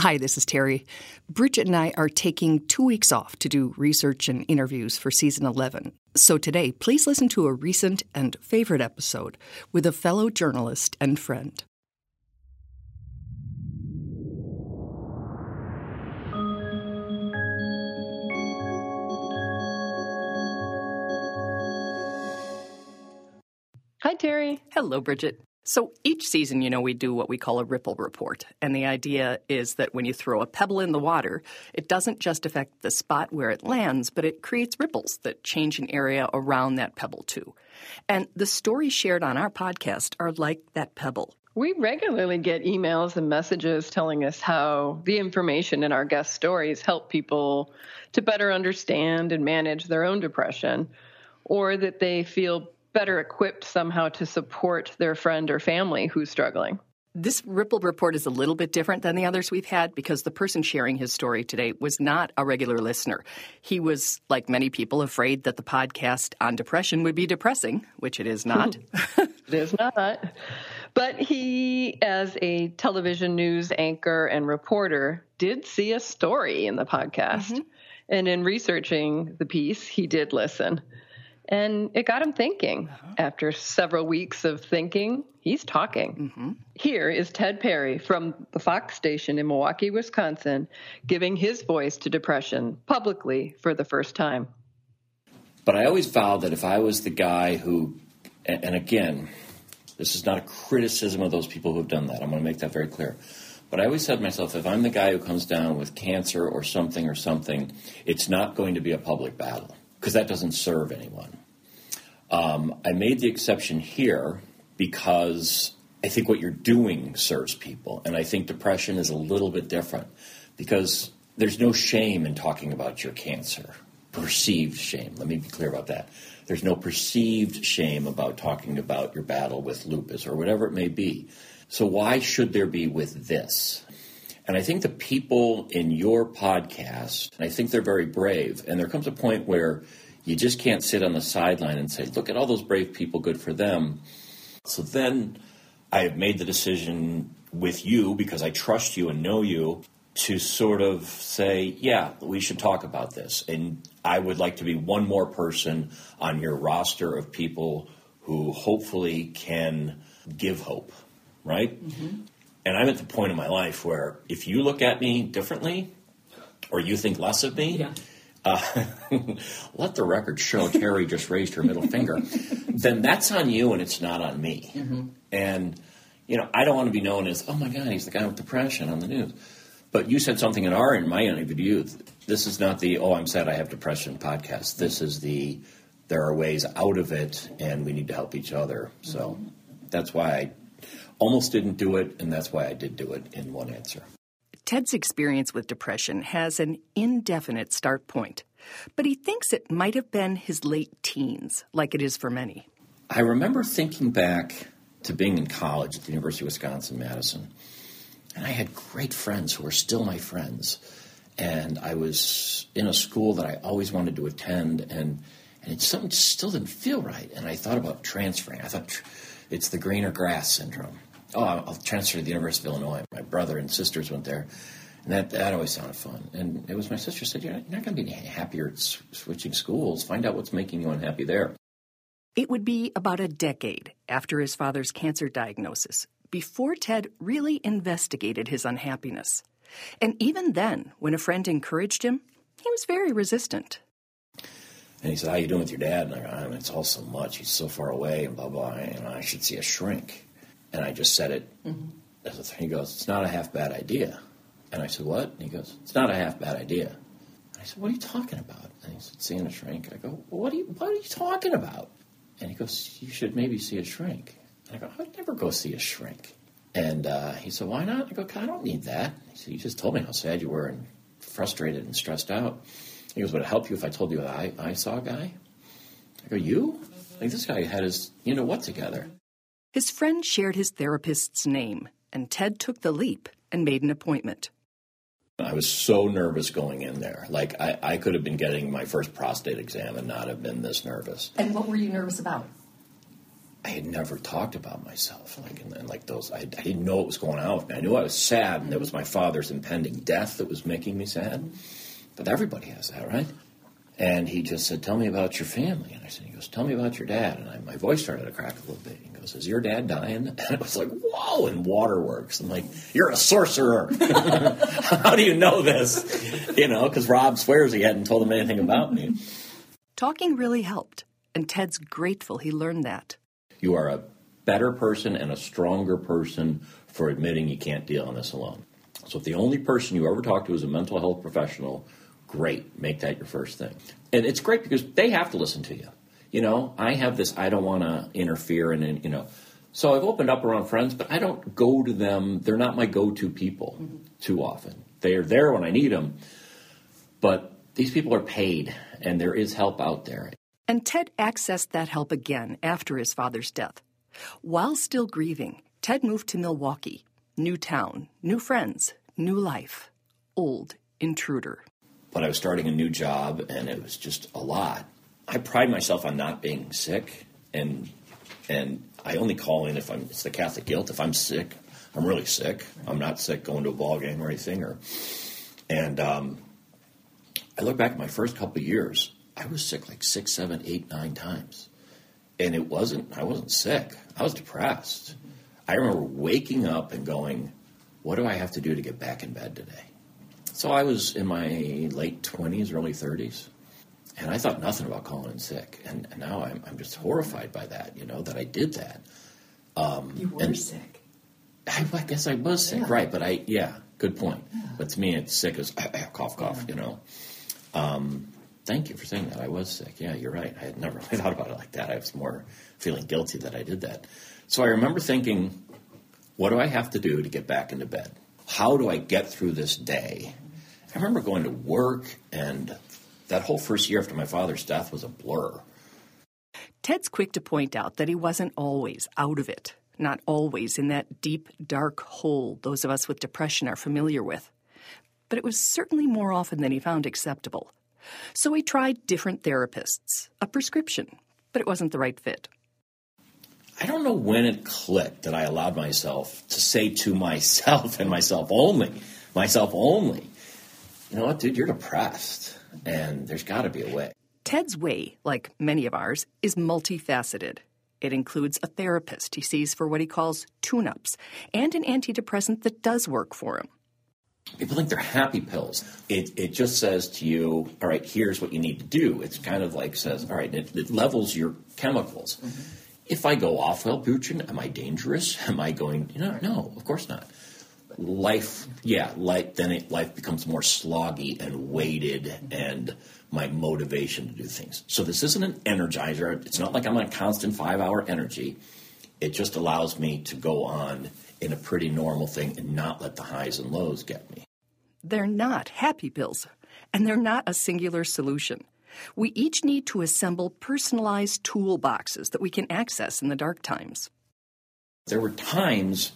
Hi, this is Terry. Bridget and I are taking two weeks off to do research and interviews for season 11. So today, please listen to a recent and favorite episode with a fellow journalist and friend. Hi, Terry. Hello, Bridget. So each season, you know, we do what we call a ripple report. And the idea is that when you throw a pebble in the water, it doesn't just affect the spot where it lands, but it creates ripples that change an area around that pebble too. And the stories shared on our podcast are like that pebble. We regularly get emails and messages telling us how the information in our guest stories help people to better understand and manage their own depression, or that they feel better equipped somehow to support their friend or family who's struggling. This Ripple report is a little bit different than the others we've had because the person sharing his story today was not a regular listener. He was, like many people, afraid that the podcast on depression would be depressing, which it is not. it is not. But he, as a television news anchor and reporter, did see a story in the podcast. Mm-hmm. And in researching the piece, he did listen. And it got him thinking. Uh-huh. After several weeks of thinking, he's talking. Mm-hmm. Here is Ted Perry from the Fox station in Milwaukee, Wisconsin, giving his voice to depression publicly for the first time. But I always vowed that if I was the guy who, and again, this is not a criticism of those people who have done that. I'm going to make that very clear. But I always said to myself, if I'm the guy who comes down with cancer or something or something, it's not going to be a public battle because that doesn't serve anyone. Um, I made the exception here because I think what you're doing serves people. And I think depression is a little bit different because there's no shame in talking about your cancer. Perceived shame. Let me be clear about that. There's no perceived shame about talking about your battle with lupus or whatever it may be. So, why should there be with this? And I think the people in your podcast, and I think they're very brave. And there comes a point where you just can't sit on the sideline and say, look at all those brave people, good for them. So then I have made the decision with you because I trust you and know you to sort of say, yeah, we should talk about this. And I would like to be one more person on your roster of people who hopefully can give hope, right? Mm-hmm. And I'm at the point in my life where if you look at me differently or you think less of me, yeah. Uh, let the record show Terry just raised her middle finger, then that's on you and it's not on me. Mm-hmm. And, you know, I don't want to be known as, oh my God, he's the guy with depression on the news. But you said something in our, in my interview, this is not the, oh, I'm sad I have depression podcast. This is the, there are ways out of it and we need to help each other. So mm-hmm. that's why I almost didn't do it, and that's why I did do it in one answer. Ted's experience with depression has an indefinite start point, but he thinks it might have been his late teens, like it is for many. I remember thinking back to being in college at the University of Wisconsin Madison, and I had great friends who are still my friends. And I was in a school that I always wanted to attend, and and it something still didn't feel right. And I thought about transferring. I thought it's the greener grass syndrome oh, I'll transfer to the University of Illinois. My brother and sisters went there, and that, that always sounded fun. And it was my sister said, You're not, not going to be any happier switching schools. Find out what's making you unhappy there. It would be about a decade after his father's cancer diagnosis before Ted really investigated his unhappiness. And even then, when a friend encouraged him, he was very resistant. And he said, How you doing with your dad? And I go, I mean, it's all so much. He's so far away, and blah, blah. And I should see a shrink. And I just said it mm-hmm. He goes, It's not a half bad idea. And I said, What? And he goes, It's not a half bad idea. And I said, What are you talking about? And he said, Seeing a shrink. I go, what, are you, what are you talking about? And he goes, You should maybe see a shrink. And I go, I'd never go see a shrink. And uh, he said, Why not? I go, I don't need that. He said, You just told me how sad you were and frustrated and stressed out. He goes, Would it help you if I told you I, I saw a guy? I go, You? Like this guy had his, you know what, together. His friend shared his therapist's name, and Ted took the leap and made an appointment. I was so nervous going in there. Like, I, I could have been getting my first prostate exam and not have been this nervous. And what were you nervous about? I had never talked about myself, like and, and like those. I, I, didn't know what was going on with me. I knew I was sad, and it was my father's impending death that was making me sad. But everybody has that, right? And he just said, "Tell me about your family." And I said, "He goes, tell me about your dad." And I, my voice started to crack a little bit. He goes, "Is your dad dying?" And it was like, "Whoa!" And waterworks. I'm like, "You're a sorcerer. How do you know this?" You know, because Rob swears he hadn't told him anything about me. Talking really helped, and Ted's grateful he learned that. You are a better person and a stronger person for admitting you can't deal on this alone. So if the only person you ever talk to is a mental health professional, great, make that your first thing. And it's great because they have to listen to you. You know, I have this I don't want to interfere and you know. So I've opened up around friends, but I don't go to them. They're not my go-to people mm-hmm. too often. They are there when I need them. But these people are paid and there is help out there. And Ted accessed that help again after his father's death. While still grieving, Ted moved to Milwaukee. New town, new friends, new life. Old intruder. But I was starting a new job and it was just a lot. I pride myself on not being sick and and I only call in if I'm it's the Catholic guilt. If I'm sick, I'm really sick. I'm not sick going to a ball game or anything or and um, I look back at my first couple years I was sick like six, seven, eight, nine times. And it wasn't, I wasn't sick. I was depressed. I remember waking up and going, what do I have to do to get back in bed today? So I was in my late 20s, early 30s. And I thought nothing about calling in sick. And, and now I'm, I'm, just horrified by that, you know, that I did that. Um, you were sick. I, I, guess I was sick, yeah. right? But I, yeah, good point. Yeah. But to me, it's sick as cough, cough, yeah. you know. Um, Thank you for saying that. I was sick. Yeah, you're right. I had never really thought about it like that. I was more feeling guilty that I did that. So I remember thinking, what do I have to do to get back into bed? How do I get through this day? I remember going to work, and that whole first year after my father's death was a blur. Ted's quick to point out that he wasn't always out of it, not always in that deep, dark hole those of us with depression are familiar with. But it was certainly more often than he found acceptable. So he tried different therapists, a prescription, but it wasn't the right fit. I don't know when it clicked that I allowed myself to say to myself and myself only, myself only, you know what, dude, you're depressed, and there's got to be a way. Ted's way, like many of ours, is multifaceted. It includes a therapist he sees for what he calls tune ups and an antidepressant that does work for him. People think they're happy pills. It, it just says to you, all right, here's what you need to do. It's kind of like says, all right, it, it levels your chemicals. Mm-hmm. If I go off Wellbutrin, am I dangerous? Am I going, you know, no, of course not. Life, yeah, life, then it, life becomes more sloggy and weighted and my motivation to do things. So this isn't an energizer. It's not like I'm on a constant five hour energy. It just allows me to go on in a pretty normal thing and not let the highs and lows get me. They're not happy pills, and they're not a singular solution. We each need to assemble personalized toolboxes that we can access in the dark times. There were times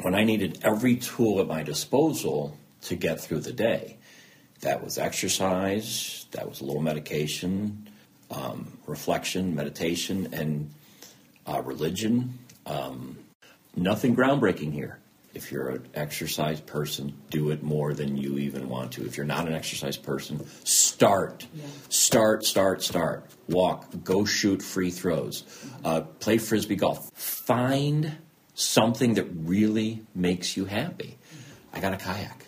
when I needed every tool at my disposal to get through the day. That was exercise, that was a little medication, um, reflection, meditation, and uh, religion. Um, Nothing groundbreaking here. If you're an exercise person, do it more than you even want to. If you're not an exercise person, start. Yeah. Start, start, start. Walk, go shoot free throws, uh, play frisbee golf. Find something that really makes you happy. I got a kayak.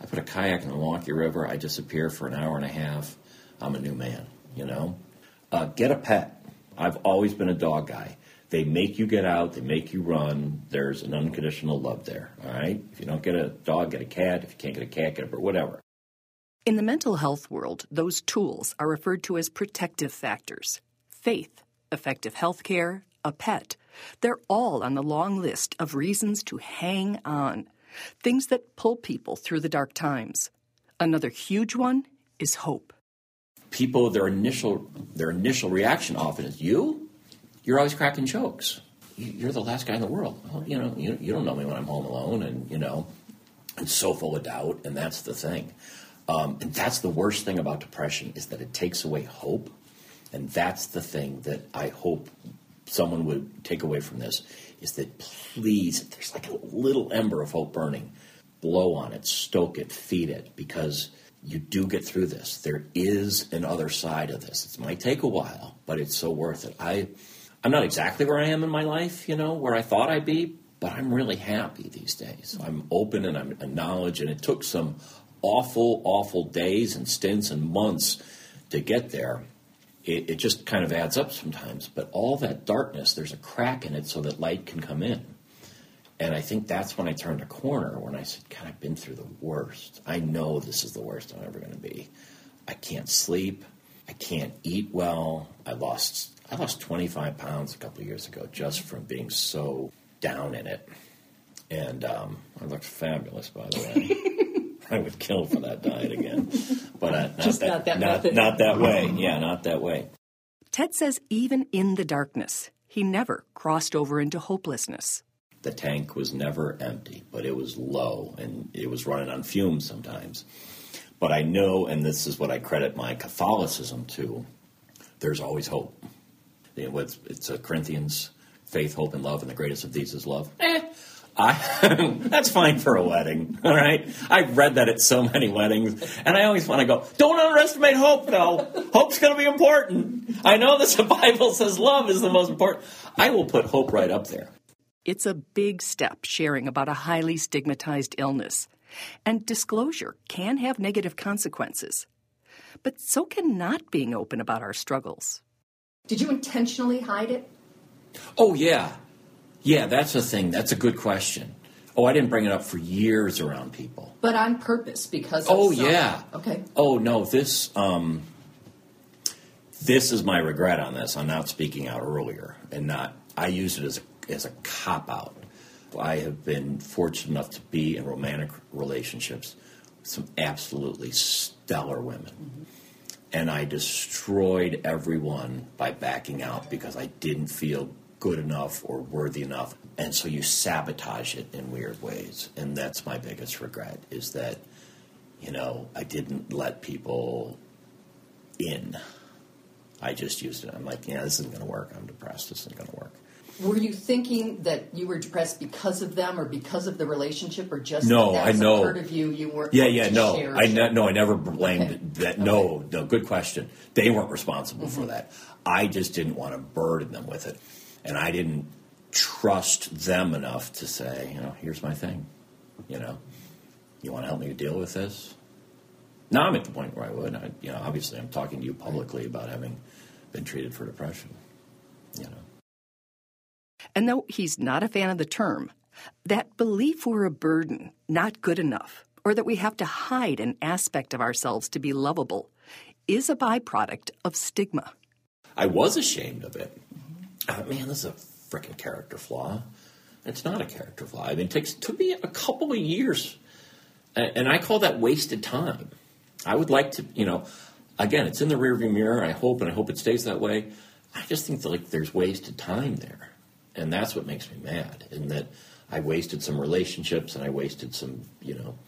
I put a kayak in the Milwaukee River. I disappear for an hour and a half. I'm a new man, you know? Uh, get a pet. I've always been a dog guy. They make you get out, they make you run. There's an unconditional love there. All right? If you don't get a dog, get a cat. If you can't get a cat, get a bird, whatever. In the mental health world, those tools are referred to as protective factors faith, effective health care, a pet. They're all on the long list of reasons to hang on, things that pull people through the dark times. Another huge one is hope. People, their initial their initial reaction often is, "You? you're always cracking jokes. You're the last guy in the world. Well, you know, you, you don't know me when I'm home alone, and you know, and so full of doubt, and that's the thing. Um, and that's the worst thing about depression is that it takes away hope, and that's the thing that I hope someone would take away from this is that please, there's like a little ember of hope burning, blow on it, stoke it, feed it, because you do get through this. There is an other side of this. It might take a while, but it's so worth it. I, I'm not exactly where I am in my life, you know, where I thought I'd be, but I'm really happy these days. I'm open and I'm acknowledge, and it took some awful, awful days and stints and months to get there. It, it just kind of adds up sometimes, but all that darkness, there's a crack in it so that light can come in. And I think that's when I turned a corner when I said, God, I've been through the worst. I know this is the worst I'm ever going to be. I can't sleep. I can't eat well. I lost I lost 25 pounds a couple of years ago just from being so down in it. And um, I looked fabulous, by the way. I would kill for that diet again, but uh, not, Just that, not that not, method. not that way. Yeah, not that way. Ted says even in the darkness, he never crossed over into hopelessness. the tank was never empty, but it was low and it was running on fumes sometimes. But I know, and this is what I credit my Catholicism to, there's always hope. It's, it's a Corinthians, faith, hope, and love, and the greatest of these is love. Eh, I, that's fine for a wedding, all right? I've read that at so many weddings, and I always want to go, don't underestimate hope, though. Hope's going to be important. I know this the Bible says love is the most important. I will put hope right up there. It's a big step sharing about a highly stigmatized illness. And disclosure can have negative consequences. But so can not being open about our struggles. Did you intentionally hide it? Oh, yeah. Yeah, that's a thing. That's a good question. Oh, I didn't bring it up for years around people. But on purpose because of Oh, some- yeah. Okay. Oh, no, this, um, this is my regret on this. I'm not speaking out earlier and not, I used it as a, as a cop out. I have been fortunate enough to be in romantic relationships with some absolutely stellar women. And I destroyed everyone by backing out because I didn't feel good enough or worthy enough. And so you sabotage it in weird ways. And that's my biggest regret is that, you know, I didn't let people in. I just used it. I'm like, yeah, this isn't going to work. I'm depressed. This isn't going to work. Were you thinking that you were depressed because of them or because of the relationship or just No, I know. part of you you weren't Yeah, yeah, no, share? I ne- no, I never blamed Okay. that. No, no, good question. They weren't responsible Mm-hmm. for that. I just didn't want to burden them with it, and I didn't trust them enough to say, you know, here's my thing. You know, you want to help me deal with this? Now I'm at the point where I would. I, you know, obviously, I'm talking to you publicly about having been treated for depression. You know. And though he's not a fan of the term, that belief we're a burden, not good enough, or that we have to hide an aspect of ourselves to be lovable, is a byproduct of stigma. I was ashamed of it. Thought, man, this is a freaking character flaw. It's not a character flaw. I mean, it takes took me a couple of years, and, and I call that wasted time. I would like to, you know, again, it's in the rearview mirror. I hope, and I hope it stays that way. I just think that like there's wasted time there, and that's what makes me mad. In that I wasted some relationships, and I wasted some, you know,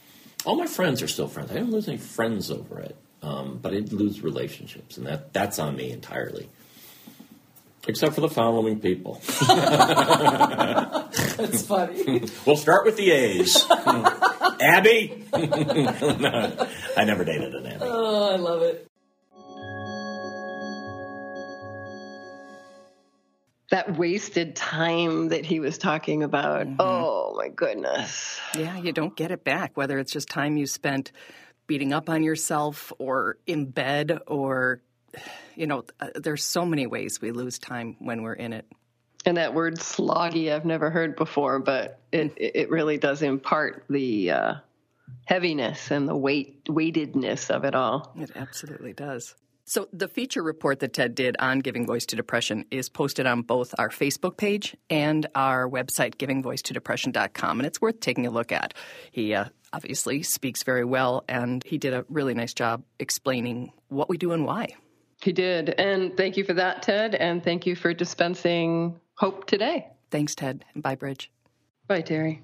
all my friends are still friends. I didn't lose any friends over it, um, but I did lose relationships, and that that's on me entirely. Except for the following people. That's funny. We'll start with the A's. Abby. No, I never dated an Abby. oh, I love it. That wasted time that he was talking about. Mm-hmm. Oh my goodness. Yeah, you don't get it back, whether it's just time you spent beating up on yourself or in bed or, you know, uh, there's so many ways we lose time when we're in it. And that word sloggy, I've never heard before, but it, it really does impart the uh, heaviness and the weight weightedness of it all. It absolutely does. So, the feature report that Ted did on Giving Voice to Depression is posted on both our Facebook page and our website, givingvoicetodepression.com, and it's worth taking a look at. He uh, obviously speaks very well, and he did a really nice job explaining what we do and why. He did. And thank you for that, Ted. And thank you for dispensing hope today. Thanks, Ted, and bye, Bridge. Bye, Terry.